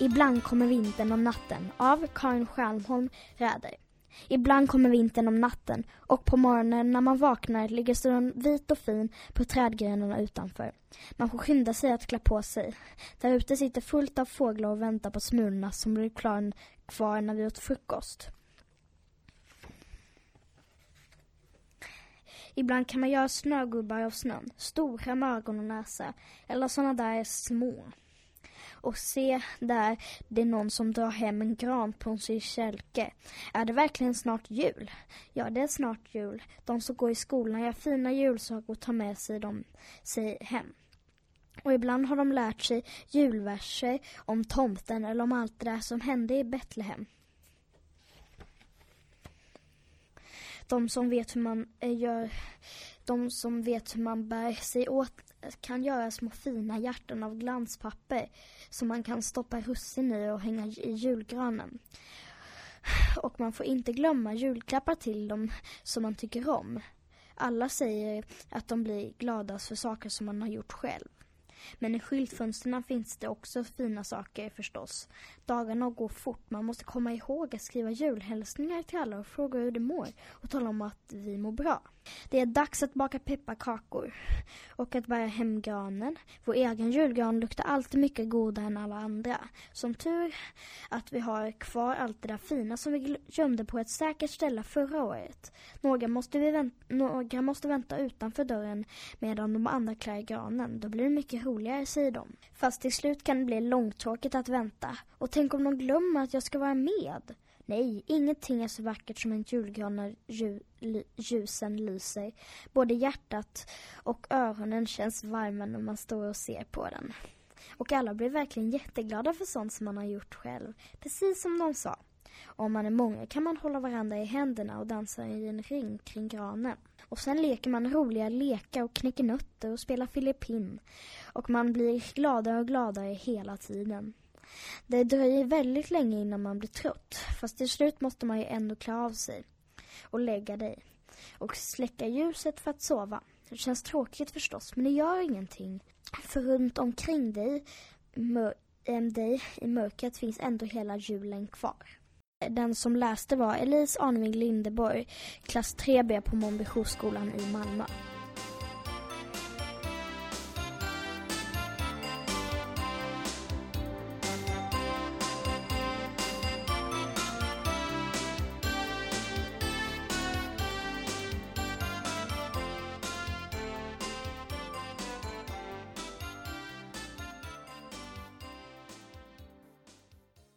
Ibland kommer vintern om natten av Karin Stjärnholm Räder. Ibland kommer vintern om natten och på morgonen när man vaknar ligger snön vit och fin på trädgrenarna utanför. Man får skynda sig att klä på sig. Där ute sitter fullt av fåglar och väntar på smulorna som blir kvar när vi åt frukost. Ibland kan man göra snögubbar av snön, stora med ögon och näsa, eller såna där små. Och se där, det är någon som drar hem en gran på sin kälke. Är det verkligen snart jul? Ja, det är snart jul. De som går i skolan gör fina julsaker och tar med sig dem sig hem. Och ibland har de lärt sig julverser om tomten eller om allt det där som hände i Betlehem. De som vet hur man eh, gör de som vet hur man bär sig åt kan göra små fina hjärtan av glanspapper som man kan stoppa russin i och hänga i julgranen. Och man får inte glömma julklappar till dem som man tycker om. Alla säger att de blir gladast för saker som man har gjort själv. Men i skyltfönstren finns det också fina saker förstås. Dagarna går fort. Man måste komma ihåg att skriva julhälsningar till alla och fråga hur de mår och tala om att vi mår bra. Det är dags att baka pepparkakor och att bära hem granen. Vår egen julgran luktar alltid mycket godare än alla andra. Som tur att vi har kvar allt det där fina som vi gömde på ett säkert ställe förra året. Några måste, vi vänt några måste vänta utanför dörren medan de andra klär granen. Då blir det mycket roligare, säger de. Fast till slut kan det bli långtråkigt att vänta. Och tänk om de glömmer att jag ska vara med. Nej, ingenting är så vackert som en julgran när ljusen lyser. Både hjärtat och öronen känns varma när man står och ser på den. Och alla blir verkligen jätteglada för sånt som man har gjort själv. Precis som de sa. Om man är många kan man hålla varandra i händerna och dansa i en ring kring granen. Och sen leker man roliga lekar och knäcker nötter och spelar filippin. Och man blir gladare och gladare hela tiden. Det dröjer väldigt länge innan man blir trött. Fast till slut måste man ju ändå klä av sig och lägga dig. Och släcka ljuset för att sova. Det känns tråkigt förstås, men det gör ingenting. För runt omkring dig, äm, dig i mörkret finns ändå hela julen kvar. Den som läste var Elise Arneving Lindeborg, klass 3B på Mombyskolan i Malmö.